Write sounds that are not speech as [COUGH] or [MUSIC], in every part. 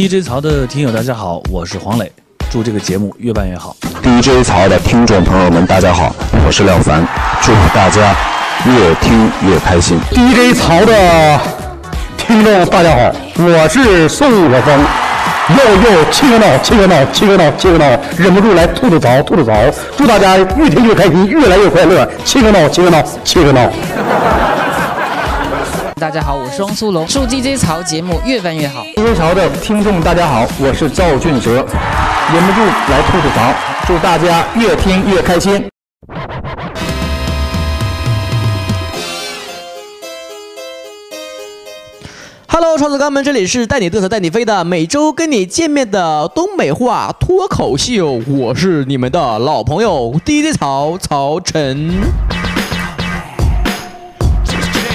DJ 曹的听友大家好，我是黄磊，祝这个节目越办越好。DJ 曹的听众朋友们，大家好，我是廖凡，祝大家越听越开心。DJ 曹的听众大家好，我是宋晓峰。又又七个闹，七个闹，七个闹，七个闹，忍不住来吐吐槽，吐吐槽。祝大家越听越开心，越来越快乐。七个闹，七个闹，七个闹。大家好，我是汪苏泷，祝 DJ 曹节目越办越好。DJ 潮的听众大家好，我是赵俊哲，忍不住来吐吐槽，祝大家越听越开心。Hello，创子哥们，这里是带你嘚瑟带你飞的每周跟你见面的东北话脱口秀，我是你们的老朋友 DJ 曹曹晨。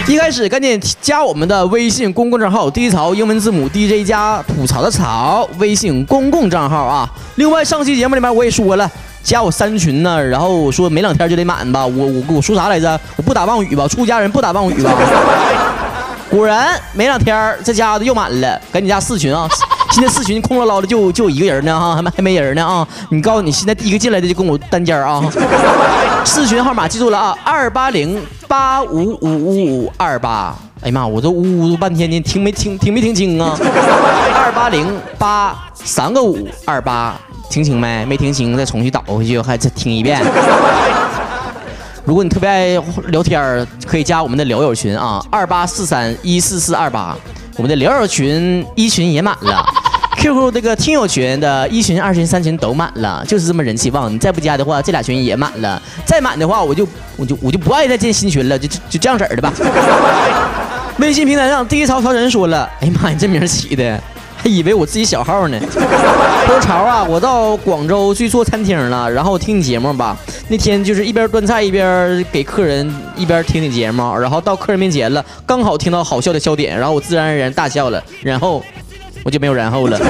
[LAUGHS] 一开始赶紧加我们的微信公共账号 DJ 曹英文字母 DJ 加吐槽的槽微信公共账号啊。另外上期节目里面我也说了。加我三群呢，然后我说没两天就得满吧，我我我说啥来着？我不打妄语吧，出家人不打妄语吧。果然没两天，这家子又满了，赶紧加四群啊！现在四群空落落的就就一个人呢哈，还没还没人呢啊！你告诉你现在第一个进来的就跟我单间啊！四群号码记住了啊，二八零八五五五五二八。哎呀妈，我这呜呜半天，你听没听听没听清啊？二八零八三个五二八，听清没？没听清，再重新倒回去，还再听一遍。如果你特别爱聊天，可以加我们的聊友群啊，二八四三一四四二八。我们的聊友群一群也满了，QQ 这个听友群的一群、二群、三群都满了，就是这么人气旺。你再不加的话，这俩群也满了。再满的话，我就我就我就不爱再建新群了，就就这样式儿的吧。[LAUGHS] 微信平台上第一曹曹人说了：“哎呀妈呀，这名起的。”还以为我自己小号呢。他说：“潮啊，我到广州去做餐厅了，然后听你节目吧。那天就是一边端菜一边给客人，一边听你节目，然后到客人面前了，刚好听到好笑的笑点，然后我自然而然大笑了，然后我就没有然后了。[LAUGHS] ”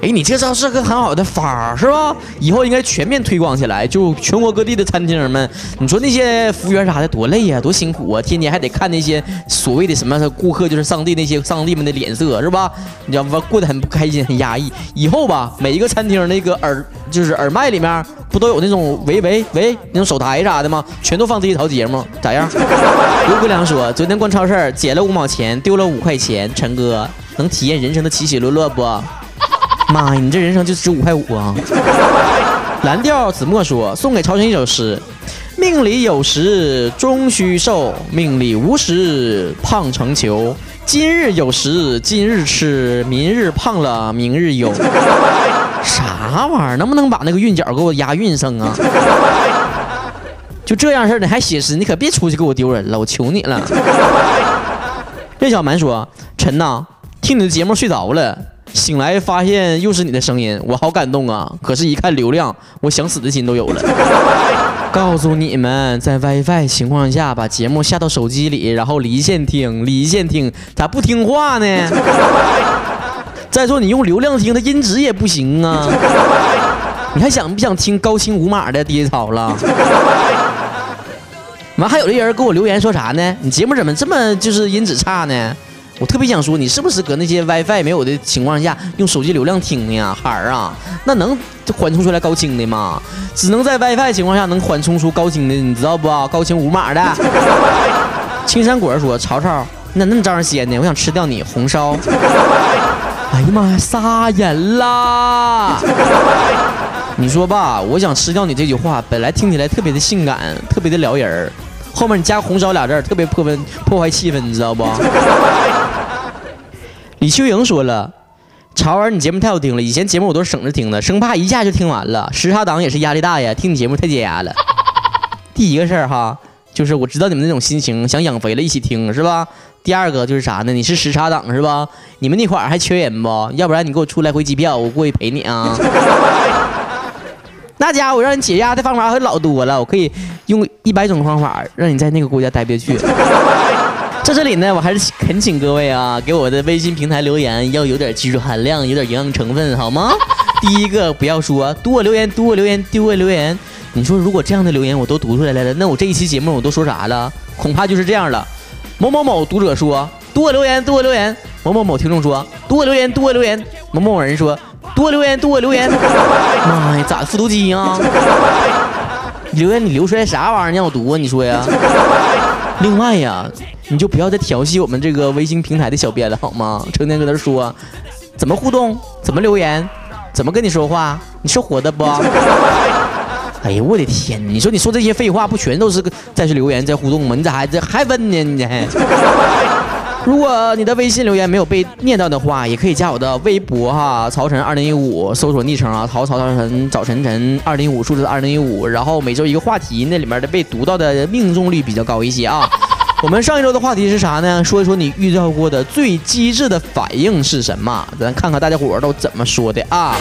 哎，你这招是个很好的法儿，是吧？以后应该全面推广起来，就全国各地的餐厅们，你说那些服务员啥的多累呀、多辛苦啊，天天还得看那些所谓的什么顾客就是上帝那些上帝们的脸色，是吧？你知道吧？过得很不开心，很压抑。以后吧，每一个餐厅那个耳就是耳麦里面不都有那种喂喂喂那种手台啥的吗？全都放这一套节目，咋样？[LAUGHS] 刘姑娘说，昨天逛超市捡了五毛钱，丢了五块钱，陈哥能体验人生的起起落落不？妈呀，你这人生就值五块五啊！蓝调子墨说，送给朝晨一首诗：命里有时终须瘦，命里无时胖成球。今日有时今日吃，明日胖了明日忧。啥玩意儿？能不能把那个韵脚给我押韵上啊？就这样式儿，你还写诗，你可别出去给我丢人了，我求你了。任小蛮说：“晨呐，听你的节目睡着了。”醒来发现又是你的声音，我好感动啊！可是，一看流量，我想死的心都有了。[LAUGHS] 告诉你们，在 WiFi 情况下把节目下到手机里，然后离线听，离线听，咋不听话呢？[LAUGHS] 再说你用流量听，它音质也不行啊！[LAUGHS] 你还想不想听高清无码的 DJ 草了？完还有的人给我留言说啥呢？你节目怎么这么就是音质差呢？我特别想说，你是不是搁那些 WiFi 没有的情况下用手机流量听的呀，孩儿啊？那能缓冲出来高清的吗？只能在 WiFi 情况下能缓冲出高清的，你知道不？高清无码的。[LAUGHS] 青山果儿说：“曹操，你咋那么招人嫌呢？我想吃掉你红烧。”哎呀妈呀，杀人啦！[LAUGHS] 你说吧，我想吃掉你这句话，本来听起来特别的性感，特别的撩人儿。后面你加红烧俩字，特别破分破坏气氛，你知道不？[LAUGHS] 李秀莹说了：“潮儿，你节目太好听了，以前节目我都是省着听的，生怕一下就听完了。时差党也是压力大呀，听你节目太解压了。第一个事儿哈，就是我知道你们那种心情，想养肥了一起听是吧？第二个就是啥呢？你是时差党是吧？你们那块儿还缺人不？要不然你给我出来回机票，我过去陪你啊。”那家伙让你解压的方法可老多了，我可以用一百种方法让你在那个国家待不下去。[LAUGHS] 在这里呢，我还是恳请各位啊，给我的微信平台留言要有点技术含量，有点营养成分，好吗？[LAUGHS] 第一个不要说读我留言，读我留言，读我留言。你说如果这样的留言我都读出来了，那我这一期节目我都说啥了？恐怕就是这样了。某某某读者说读我留言，读我留言。某某某听众说多留言多留言，某某某人说多留言多留言。[LAUGHS] 咋复读机啊？留言你留出来啥玩意儿让我读啊？你说呀？另外呀，你就不要再调戏我们这个微信平台的小编了好吗？成天搁那说怎么互动，怎么留言，怎么跟你说话，你是活的不？[LAUGHS] 哎呀，我的天！你说你说这些废话，不全都是在去留言在互动吗？你咋还这还问呢？你还？如果你的微信留言没有被念到的话，也可以加我的微博哈，曹晨二零一五，搜索昵称啊，曹曹曹晨早晨晨二零一五数字二零一五，然后每周一个话题，那里面的被读到的命中率比较高一些啊。[LAUGHS] 我们上一周的话题是啥呢？说一说你遇到过的最机智的反应是什么？咱看看大家伙都怎么说的啊。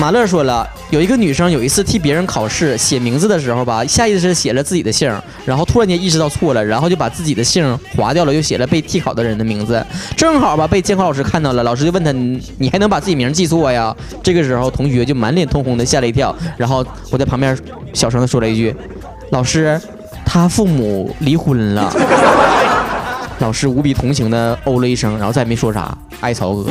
马乐说了，有一个女生有一次替别人考试写名字的时候吧，下意识写了自己的姓，然后突然间意识到错了，然后就把自己的姓划掉了，又写了被替考的人的名字，正好吧被监考老师看到了，老师就问他，你还能把自己名记错呀？这个时候同学就满脸通红的吓了一跳，然后我在旁边小声的说了一句，老师。他父母离婚了，[LAUGHS] 老师无比同情的哦了一声，然后再也没说啥。艾草哥，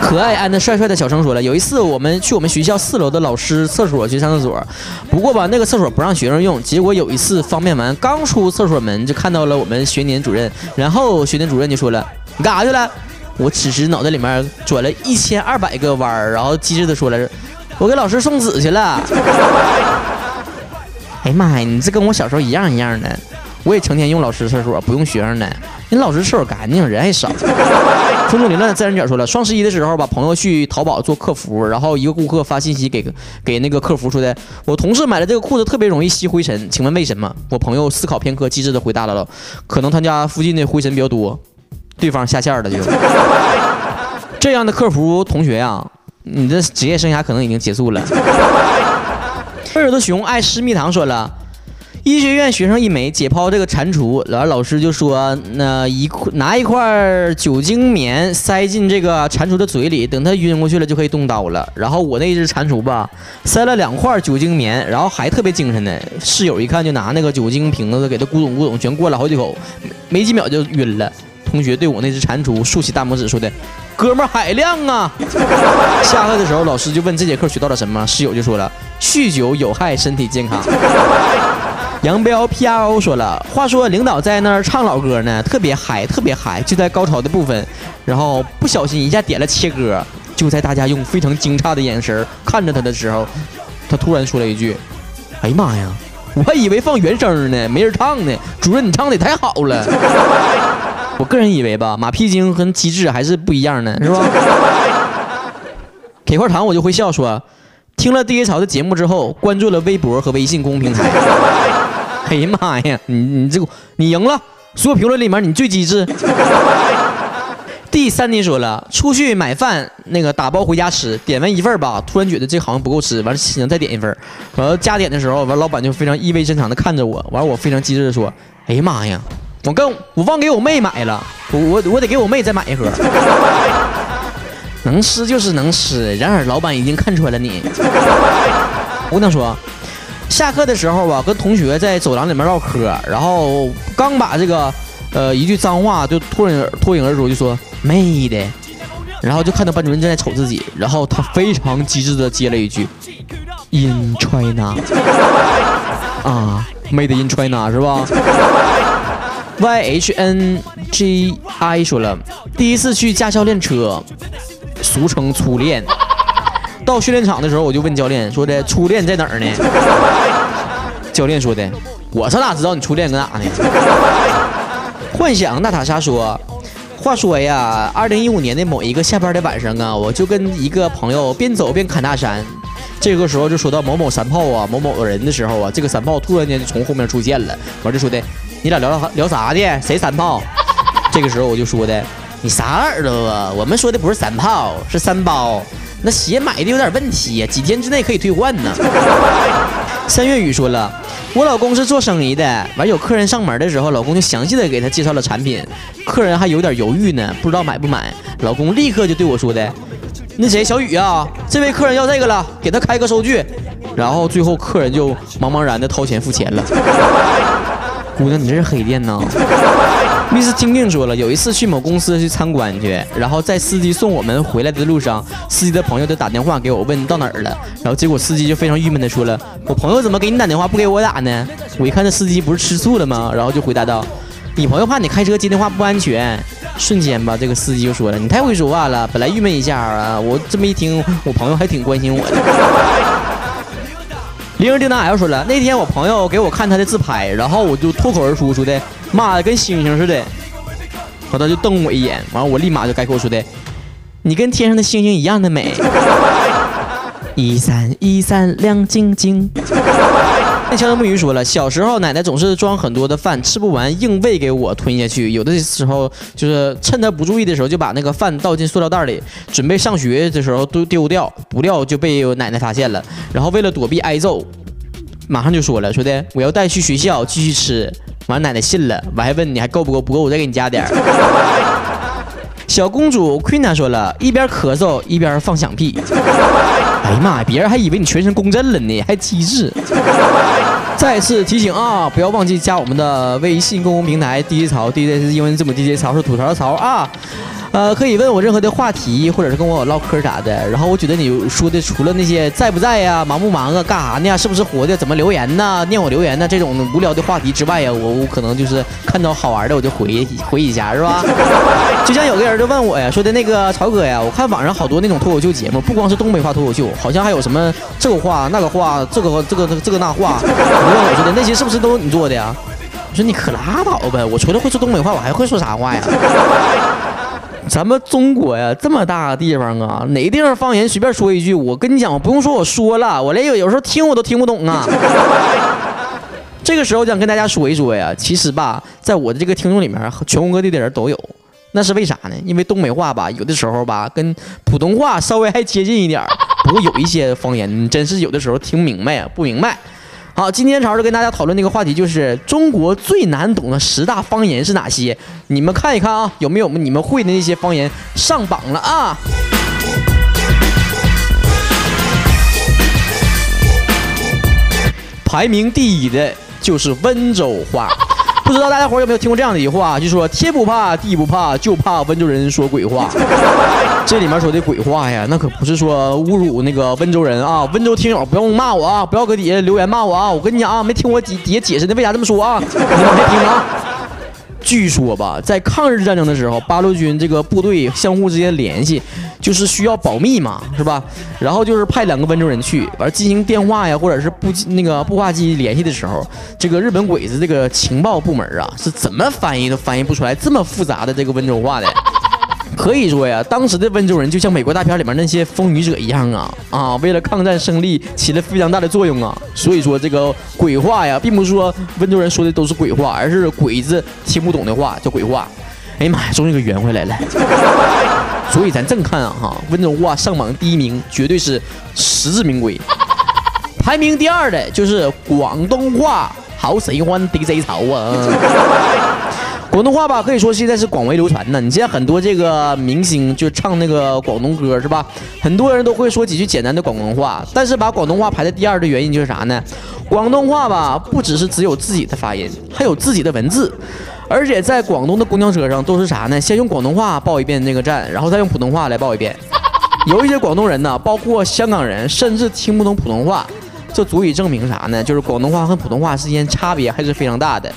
可爱安的帅帅的小声说了，有一次我们去我们学校四楼的老师厕所去上厕所，不过吧那个厕所不让学生用，结果有一次方便完刚出厕所门就看到了我们学年主任，然后学年主任就说了，你干啥去了？我此时脑袋里面转了一千二百个弯儿，然后机智的说了，我给老师送纸去了。哎呀妈呀，你这跟我小时候一样一样的，我也成天用老师厕所，不用学生的。人老师厕所干净，人还少。风中凌乱的自然卷说了，双十一的时候吧，朋友去淘宝做客服，然后一个顾客发信息给给那个客服说的，我同事买了这个裤子特别容易吸灰尘，请问为什么？我朋友思考片刻，机智的回答了，可能他家附近的灰尘比较多。对方下线了就。[LAUGHS] 这样的客服同学呀，你的职业生涯可能已经结束了。耳朵熊爱吃蜜糖说了，医学院学生一枚解剖这个蟾蜍，然后老师就说，那一拿一块酒精棉塞进这个蟾蜍的嘴里，等它晕过去了就可以动刀了。然后我那只蟾蜍吧，塞了两块酒精棉，然后还特别精神呢。室友一看就拿那个酒精瓶子给它咕咚咕咚全灌了好几口，没几秒就晕了。同学对我那只蟾蜍竖起大拇指说的。哥们儿海量啊！下课的时候，老师就问这节课学到了什么，室友就说了：酗酒有害身体健康。杨彪 P R O 说了，话说领导在那儿唱老歌呢，特别嗨，特别嗨，就在高潮的部分，然后不小心一下点了切歌，就在大家用非常惊诧的眼神看着他的时候，他突然说了一句：“哎呀妈呀，我还以为放原声呢，没人唱呢。主任，你唱的也太好了。”我个人以为吧，马屁精和机智还是不一样的，[LAUGHS] 是吧？给块糖我就会笑说，听了 DJ 潮的节目之后，关注了微博和微信公平台。[LAUGHS] 哎呀妈呀，你你这个你赢了，所有评论里面你最机智。第三题说了，出去买饭那个打包回家吃，点完一份吧，突然觉得这好像不够吃，完了想再点一份，完了加点的时候，完老板就非常意味深长的看着我，完了我非常机智的说，哎呀妈呀。我跟我忘给我妹买了，我我我得给我妹再买一盒。[LAUGHS] 能吃就是能吃，然而老板已经看穿了你。[LAUGHS] 姑娘说，下课的时候吧，跟同学在走廊里面唠嗑，然后刚把这个呃一句脏话就脱颖脱颖而出，就说妹的，然后就看到班主任正在瞅自己，然后他非常机智的接了一句，In China，[LAUGHS] 啊，Made in China 是吧？Y H N G I 说了，第一次去驾校练车，俗称初练。[LAUGHS] 到训练场的时候，我就问教练说的：“初练在哪儿呢？” [LAUGHS] 教练说的：“我上哪知道你初练搁哪呢？” [LAUGHS] 幻想娜塔莎说：“话说呀，二零一五年的某一个下班的晚上啊，我就跟一个朋友边走边侃大山。这个时候就说到某某三炮啊，某某人的时候啊，这个三炮突然间就从后面出现了，完就说的。”你俩聊聊啥的？谁三炮？[LAUGHS] 这个时候我就说的，你啥耳朵啊？我们说的不是三炮，是三包。那鞋买的有点问题呀，几天之内可以退换呢。[LAUGHS] 三月雨说了，我老公是做生意的，完有客人上门的时候，老公就详细的给他介绍了产品，客人还有点犹豫呢，不知道买不买。老公立刻就对我说的，那谁小雨啊，这位客人要这个了，给他开个收据。然后最后客人就茫茫然的掏钱付钱了。姑娘，你这是黑店呢？Miss 听听说了，有一次去某公司去参观去，然后在司机送我们回来的路上，司机的朋友就打电话给我问到哪儿了，然后结果司机就非常郁闷的说了，我朋友怎么给你打电话不给我打呢？我一看这司机不是吃醋了吗？然后就回答道，你朋友怕你开车接电话不安全。瞬间吧，这个司机就说了，你太会说话了，本来郁闷一下啊，我这么一听，我朋友还挺关心我的。铃儿叮当 L 说了，那天我朋友给我看他的自拍，然后我就脱口而出说的，妈的跟星星似的。然后他就瞪我一眼，完了我立马就概括说的，你跟天上的星星一样的美，一闪一闪亮晶晶。那乔木鱼说了，小时候奶奶总是装很多的饭，吃不完硬喂给我吞下去。有的时候就是趁他不注意的时候，就把那个饭倒进塑料袋里，准备上学的时候都丢掉，不料就被奶奶发现了。然后为了躲避挨揍，马上就说了，说的我要带去学校继续吃。完奶奶信了，我还问你还够不够？不够我再给你加点 [LAUGHS] 小公主 Queen 说了一边咳嗽一边放响屁。哎呀妈呀！别人还以为你全身共振了呢，还机智。再次提醒啊，不要忘记加我们的微信公共平台 DJ 槽，DJ 是英文字母 DJ 槽是吐槽的槽啊。呃，可以问我任何的话题，或者是跟我唠嗑啥的。然后我觉得你说的除了那些在不在呀、忙不忙啊、干啥呢、是不是活的、怎么留言呢、念我留言呢这种无聊的话题之外呀，我我可能就是看到好玩的我就回回一下，是吧？[LAUGHS] 就像有个人就问我呀，说的那个曹哥呀，我看网上好多那种脱口秀节目，不光是东北话脱口秀，好像还有什么这个话那个话，这个这个这个那话。[LAUGHS] 你问我说的那些是不是都是你做的呀？我说你可拉倒呗，我除了会说东北话，我还会说啥话呀？咱们中国呀，这么大的地方啊，哪个地方方言随便说一句，我跟你讲，我不用说，我说了，我连有有时候听我都听不懂啊。[LAUGHS] 这个时候想跟大家说一说呀，其实吧，在我的这个听众里面，全国各地的人都有，那是为啥呢？因为东北话吧，有的时候吧，跟普通话稍微还接近一点不过有一些方言，真是有的时候听明白呀，不明白。好，今天潮儿跟大家讨论那个话题，就是中国最难懂的十大方言是哪些？你们看一看啊，有没有你们会的那些方言上榜了啊？排名第一的就是温州话。不知道大家伙有没有听过这样的一句话，就说天不怕地不怕，就怕温州人说鬼话。[LAUGHS] 这里面说的鬼话呀，那可不是说侮辱那个温州人啊。温州听友不用骂我啊，不要搁底下留言骂我啊。我跟你讲啊，没听我底底下解释的为啥这么说啊？你们别听啊。据说吧，在抗日战争的时候，八路军这个部队相互之间联系，就是需要保密嘛，是吧？然后就是派两个温州人去，完进行电话呀，或者是步那个步话机联系的时候，这个日本鬼子这个情报部门啊，是怎么翻译都翻译不出来这么复杂的这个温州话的。可以说呀，当时的温州人就像美国大片里面那些风雨者一样啊啊！为了抗战胜利起了非常大的作用啊。所以说这个鬼话呀，并不是说温州人说的都是鬼话，而是鬼子听不懂的话叫鬼话。哎呀妈呀，终于给圆回来了。[LAUGHS] 所以咱正看啊哈，温州话上榜第一名绝对是实至名归。排名第二的就是广东话，好喜欢 DJ 潮啊。广东话吧，可以说现在是广为流传的。你现在很多这个明星就唱那个广东歌，是吧？很多人都会说几句简单的广东话。但是把广东话排在第二的原因就是啥呢？广东话吧，不只是只有自己的发音，还有自己的文字。而且在广东的公交车上都是啥呢？先用广东话报一遍那个站，然后再用普通话来报一遍。有一些广东人呢，包括香港人，甚至听不懂普通话。这足以证明啥呢？就是广东话和普通话之间差别还是非常大的。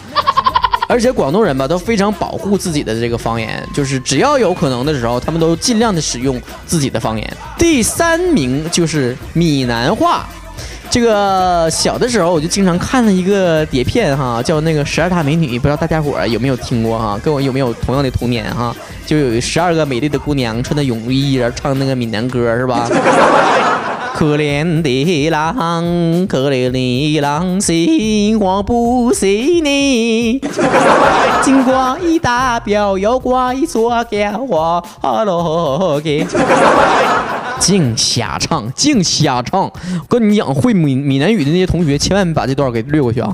而且广东人吧都非常保护自己的这个方言，就是只要有可能的时候，他们都尽量的使用自己的方言。第三名就是闽南话，这个小的时候我就经常看了一个碟片哈，叫那个十二大美女，不知道大家伙有没有听过哈？跟我有没有同样的童年哈？就有十二个美丽的姑娘穿的泳衣，然后唱那个闽南歌是吧？可怜的狼，可怜的狼，心慌不是你。金瓜一大表，腰挂一撮干花，哈喽给。净瞎唱，净瞎唱！跟你讲，会闽闽南语的那些同学，千万把这段给略过去啊！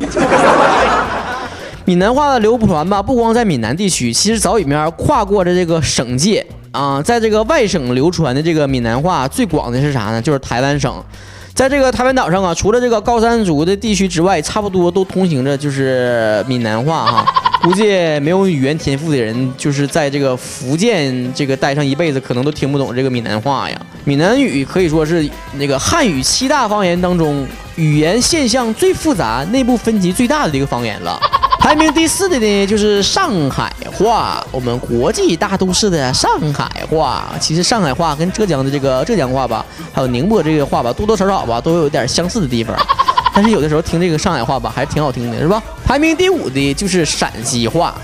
闽南话的流传吧，不光在闽南地区，其实早已面跨过了这个省界。啊，在这个外省流传的这个闽南话最广的是啥呢？就是台湾省，在这个台湾岛上啊，除了这个高山族的地区之外，差不多都通行着就是闽南话哈。估计没有语言天赋的人，就是在这个福建这个待上一辈子，可能都听不懂这个闽南话呀。闽南语可以说是那个汉语七大方言当中语言现象最复杂、内部分歧最大的一个方言了。排名第四的呢，就是上海话，我们国际大都市的上海话。其实上海话跟浙江的这个浙江话吧，还有宁波这个话吧，多多少少吧都有点相似的地方。但是有的时候听这个上海话吧，还是挺好听的，是吧？排名第五的就是陕西话。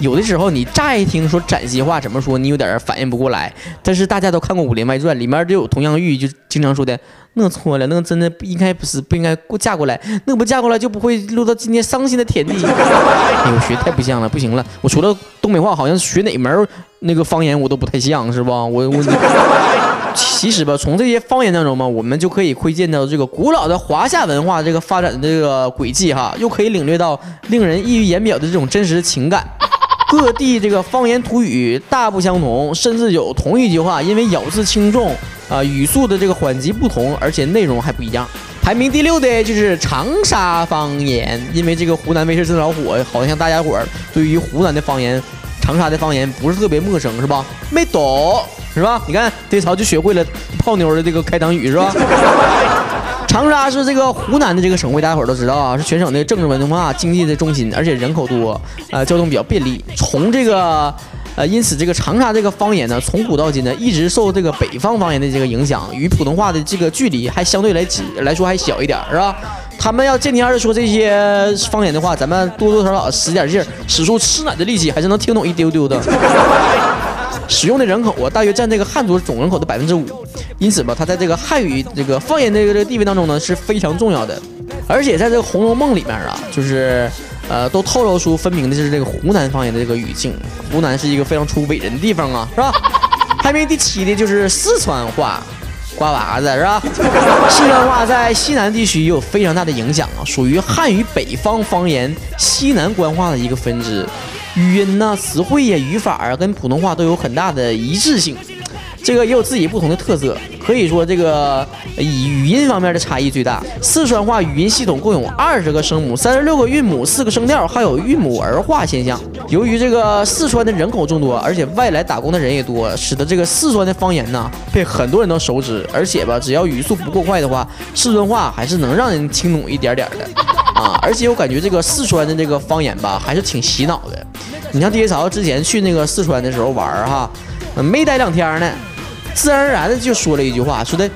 有的时候你乍一听说陕西话怎么说，你有点反应不过来。但是大家都看过《武林外传》，里面就有佟湘玉就经常说的，那错了，那真的不应该不是不应该过嫁过来，那不嫁过来就不会落到今天伤心的田地。哎呦，[LAUGHS] 学太不像了，不行了，我除了东北话，好像学哪门那个方言我都不太像，是吧？我我其实吧，从这些方言当中嘛，我们就可以窥见到这个古老的华夏文化这个发展的这个轨迹哈，又可以领略到令人溢于言表的这种真实情感。各地这个方言土语大不相同，甚至有同一句话，因为咬字轻重啊、语速的这个缓急不同，而且内容还不一样。排名第六的就是长沙方言，因为这个湖南卫视正老火，好像大家伙儿对于湖南的方言、长沙的方言不是特别陌生，是吧？没懂是吧？你看这曹就学会了泡妞的这个开场语是吧？长沙是这个湖南的这个省会，大家伙都知道啊，是全省的政治文化、经济的中心，而且人口多，呃，交通比较便利。从这个，呃，因此这个长沙这个方言呢，从古到今呢，一直受这个北方方言的这个影响，与普通话的这个距离还相对来来说还小一点，是吧？他们要见天的说这些方言的话，咱们多多少少使点劲，使出吃奶的力气，还是能听懂一丢丢的。使用的人口啊，大约占这个汉族总人口的百分之五，因此吧，它在这个汉语这个方言这个这个地位当中呢是非常重要的。而且在这个《红楼梦》里面啊，就是呃都透露出分明的就是这个湖南方言的这个语境。湖南是一个非常出伟人的地方啊，是吧？[LAUGHS] 排名第七的就是四川话，瓜娃子是吧？[LAUGHS] 四川话在西南地区也有非常大的影响啊，属于汉语北方方言西南官话的一个分支。语音呐、词汇呀、语法啊，跟普通话都有很大的一致性，这个也有自己不同的特色。可以说，这个以语音方面的差异最大。四川话语音系统共有二十个声母、三十六个韵母、四个声调，还有韵母儿化现象。由于这个四川的人口众多，而且外来打工的人也多，使得这个四川的方言呢被很多人都熟知。而且吧，只要语速不过快的话，四川话还是能让人听懂一点点的啊。而且我感觉这个四川的这个方言吧，还是挺洗脑的。你像 DJ 曹之前去那个四川的时候玩哈，没待两天呢，自然而然的就说了一句话，说的，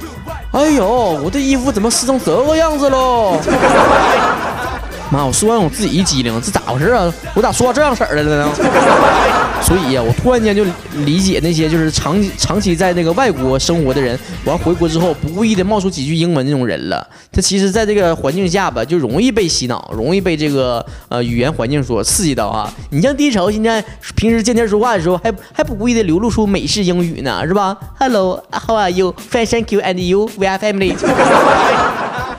哎呦，我的衣服怎么湿成这个样子喽？[LAUGHS] 妈，我说完我自己一激灵，这咋回事啊？我咋说到这样式儿的了呢？[LAUGHS] 所以呀、我突然间就理解那些就是长期长期在那个外国生活的人，完回国之后不故意的冒出几句英文那种人了。他其实在这个环境下吧，就容易被洗脑，容易被这个呃语言环境所刺激到啊。你像低潮现在平时见天说话的时候，还还不故意的流露出美式英语呢，是吧？Hello, how are you? Fine, thank you, and you? We are family. [LAUGHS]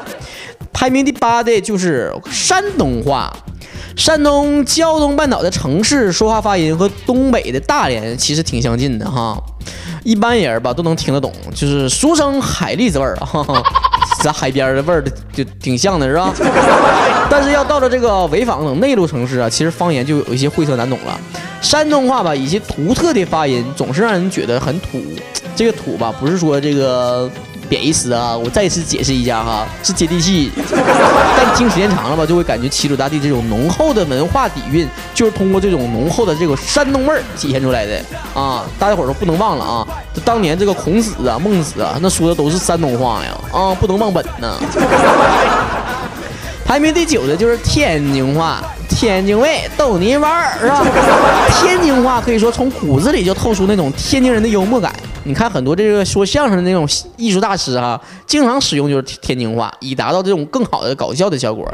排名第八的就是山东话。山东胶东半岛的城市说话发音和东北的大连其实挺相近的哈，一般人吧都能听得懂，就是俗称海蛎子味儿啊，哈 [LAUGHS] 哈咱海边的味儿就挺像的是吧？[LAUGHS] 但是要到了这个潍坊等内陆城市啊，其实方言就有一些晦涩难懂了。山东话吧，以及独特的发音，总是让人觉得很土。这个土吧，不是说这个贬义词啊，我再次解释一下哈，是接地气。[LAUGHS] 但听时间长了吧，就会感觉齐鲁大地这种浓厚的文化底蕴，就是通过这种浓厚的这个山东味儿体现出来的啊！大家伙儿都不能忘了啊，当年这个孔子啊、孟子啊，那说的都是山东话呀啊，不能忘本呐。[LAUGHS] 排名第九的就是天津话，天津味逗你玩儿是吧？天津话可以说从骨子里就透出那种天津人的幽默感。你看很多这个说相声的那种艺术大师哈，经常使用就是天津话，以达到这种更好的搞笑的效果。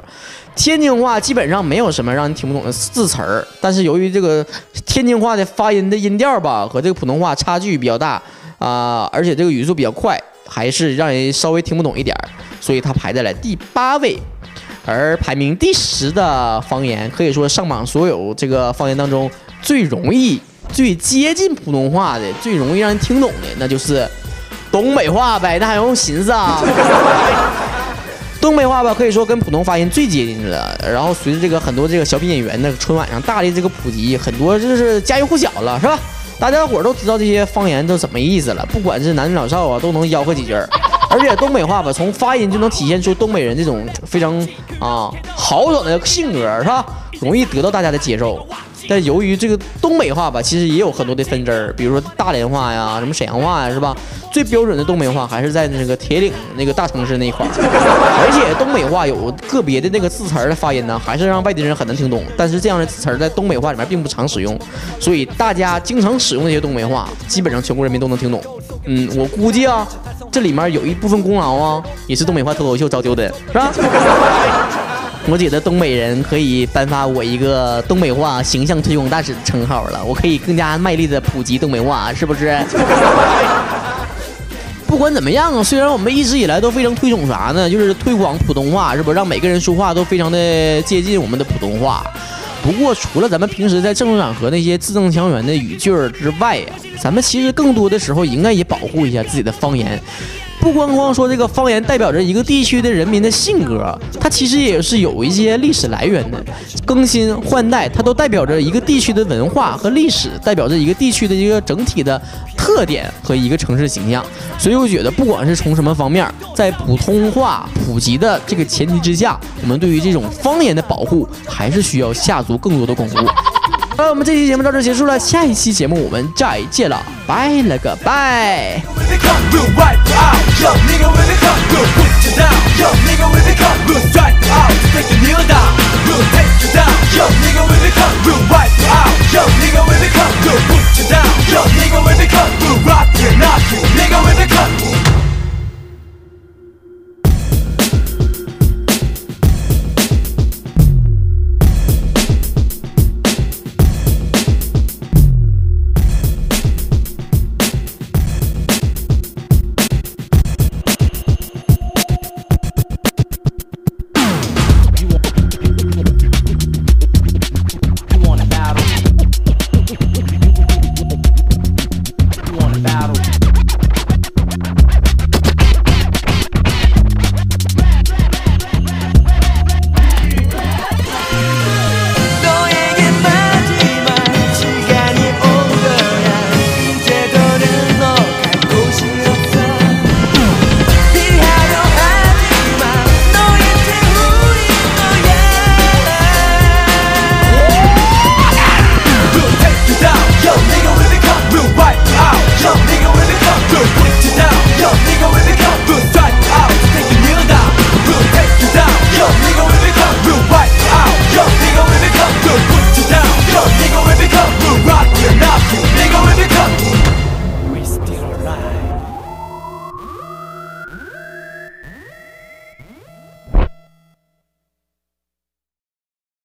天津话基本上没有什么让人听不懂的字词儿，但是由于这个天津话的发音的音调吧和这个普通话差距比较大啊、而且这个语速比较快，还是让人稍微听不懂一点儿，所以它排在了第八位。而排名第十的方言，可以说上榜所有这个方言当中最容易、最接近普通话的、最容易让人听懂的，那就是东北话呗，那还用寻思啊？[LAUGHS] 东北话吧，可以说跟普通发音最接近了。然后随着这个很多这个小品演员的春晚上大力这个普及，很多就是家喻户晓了，是吧？大家伙都知道这些方言都什么意思了，不管是男女老少啊，都能吆喝几句。而且东北话吧，从发音就能体现出东北人这种非常啊豪爽的性格，是吧？容易得到大家的接受。但由于这个东北话吧，其实也有很多的分支，比如说大连话呀，什么沈阳话呀，是吧？最标准的东北话还是在那个铁岭那个大城市那一块。而且东北话有个别的那个字词儿的发音呢，还是让外地人很难听懂。但是这样的字词儿在东北话里面并不常使用，所以大家经常使用那些东北话，基本上全国人民都能听懂。嗯，我估计啊，这里面有一部分功劳啊，也是东北话脱口秀造就的，是吧？[LAUGHS] 我觉得东北人可以颁发我一个东北话形象推广大使的称号了，我可以更加卖力的普及东北话，是不是？[LAUGHS] 不管怎么样啊，虽然我们一直以来都非常推崇啥呢，就是推广普通话，是不是让每个人说话都非常的接近我们的普通话？不过除了咱们平时在正式场合那些字正腔圆的语句儿之外呀，咱们其实更多的时候应该也保护一下自己的方言。不光光说这个方言代表着一个地区的人民的性格，它其实也是有一些历史来源的。更新换代，它都代表着一个地区的文化和历史，代表着一个地区的一个整体的特点和一个城市形象。所以我觉得，不管是从什么方面，在普通话普及的这个前提之下，我们对于这种方言的保护，还是需要下足更多的功夫。好了，我们这期节目到这结束了，下一期节目我们再见了，拜了个拜。When they come, we'll wipe you out. Yo, nigga, when they come.